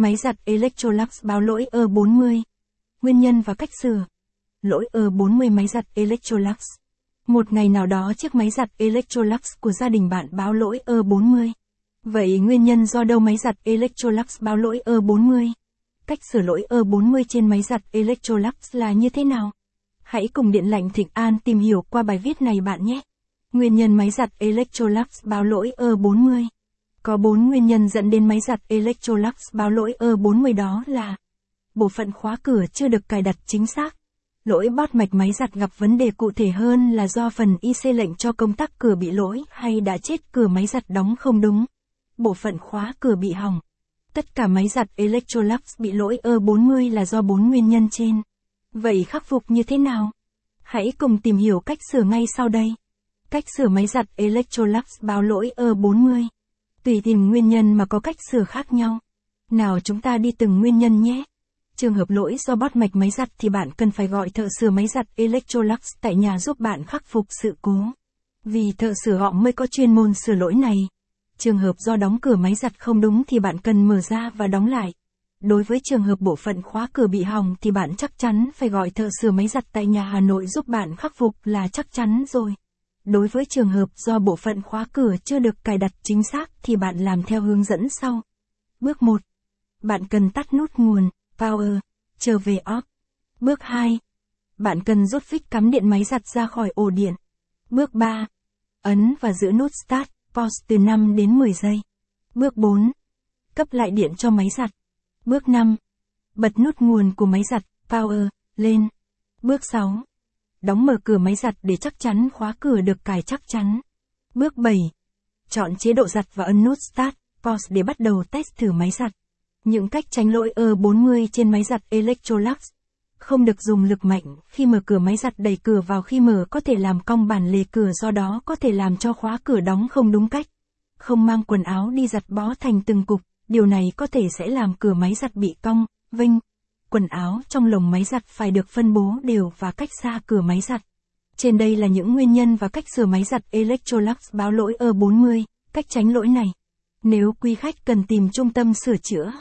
Máy giặt Electrolux báo lỗi E40. Nguyên nhân và cách sửa. Lỗi E40 máy giặt Electrolux. Một ngày nào đó chiếc máy giặt Electrolux của gia đình bạn báo lỗi E40. Vậy nguyên nhân do đâu máy giặt Electrolux báo lỗi E40? Cách sửa lỗi E40 trên máy giặt Electrolux là như thế nào? Hãy cùng Điện lạnh Thịnh An tìm hiểu qua bài viết này bạn nhé. Nguyên nhân máy giặt Electrolux báo lỗi E40 có 4 nguyên nhân dẫn đến máy giặt Electrolux báo lỗi E40 đó là Bộ phận khóa cửa chưa được cài đặt chính xác. Lỗi bót mạch máy giặt gặp vấn đề cụ thể hơn là do phần IC lệnh cho công tắc cửa bị lỗi hay đã chết cửa máy giặt đóng không đúng. Bộ phận khóa cửa bị hỏng. Tất cả máy giặt Electrolux bị lỗi E40 là do 4 nguyên nhân trên. Vậy khắc phục như thế nào? Hãy cùng tìm hiểu cách sửa ngay sau đây. Cách sửa máy giặt Electrolux báo lỗi E40. Tùy tìm nguyên nhân mà có cách sửa khác nhau. Nào chúng ta đi từng nguyên nhân nhé. Trường hợp lỗi do bót mạch máy giặt thì bạn cần phải gọi thợ sửa máy giặt Electrolux tại nhà giúp bạn khắc phục sự cố. Vì thợ sửa họ mới có chuyên môn sửa lỗi này. Trường hợp do đóng cửa máy giặt không đúng thì bạn cần mở ra và đóng lại. Đối với trường hợp bộ phận khóa cửa bị hỏng thì bạn chắc chắn phải gọi thợ sửa máy giặt tại nhà Hà Nội giúp bạn khắc phục là chắc chắn rồi. Đối với trường hợp do bộ phận khóa cửa chưa được cài đặt chính xác thì bạn làm theo hướng dẫn sau. Bước 1. Bạn cần tắt nút nguồn, power, trở về off. Bước 2. Bạn cần rút phích cắm điện máy giặt ra khỏi ổ điện. Bước 3. Ấn và giữ nút start, pause từ 5 đến 10 giây. Bước 4. Cấp lại điện cho máy giặt. Bước 5. Bật nút nguồn của máy giặt, power, lên. Bước 6. Đóng mở cửa máy giặt để chắc chắn khóa cửa được cài chắc chắn. Bước 7. Chọn chế độ giặt và ấn nút Start, Pause để bắt đầu test thử máy giặt. Những cách tránh lỗi E40 trên máy giặt Electrolux. Không được dùng lực mạnh khi mở cửa máy giặt đẩy cửa vào khi mở có thể làm cong bản lề cửa do đó có thể làm cho khóa cửa đóng không đúng cách. Không mang quần áo đi giặt bó thành từng cục, điều này có thể sẽ làm cửa máy giặt bị cong, vinh. Quần áo trong lồng máy giặt phải được phân bố đều và cách xa cửa máy giặt. Trên đây là những nguyên nhân và cách sửa máy giặt Electrolux báo lỗi E40, cách tránh lỗi này. Nếu quý khách cần tìm trung tâm sửa chữa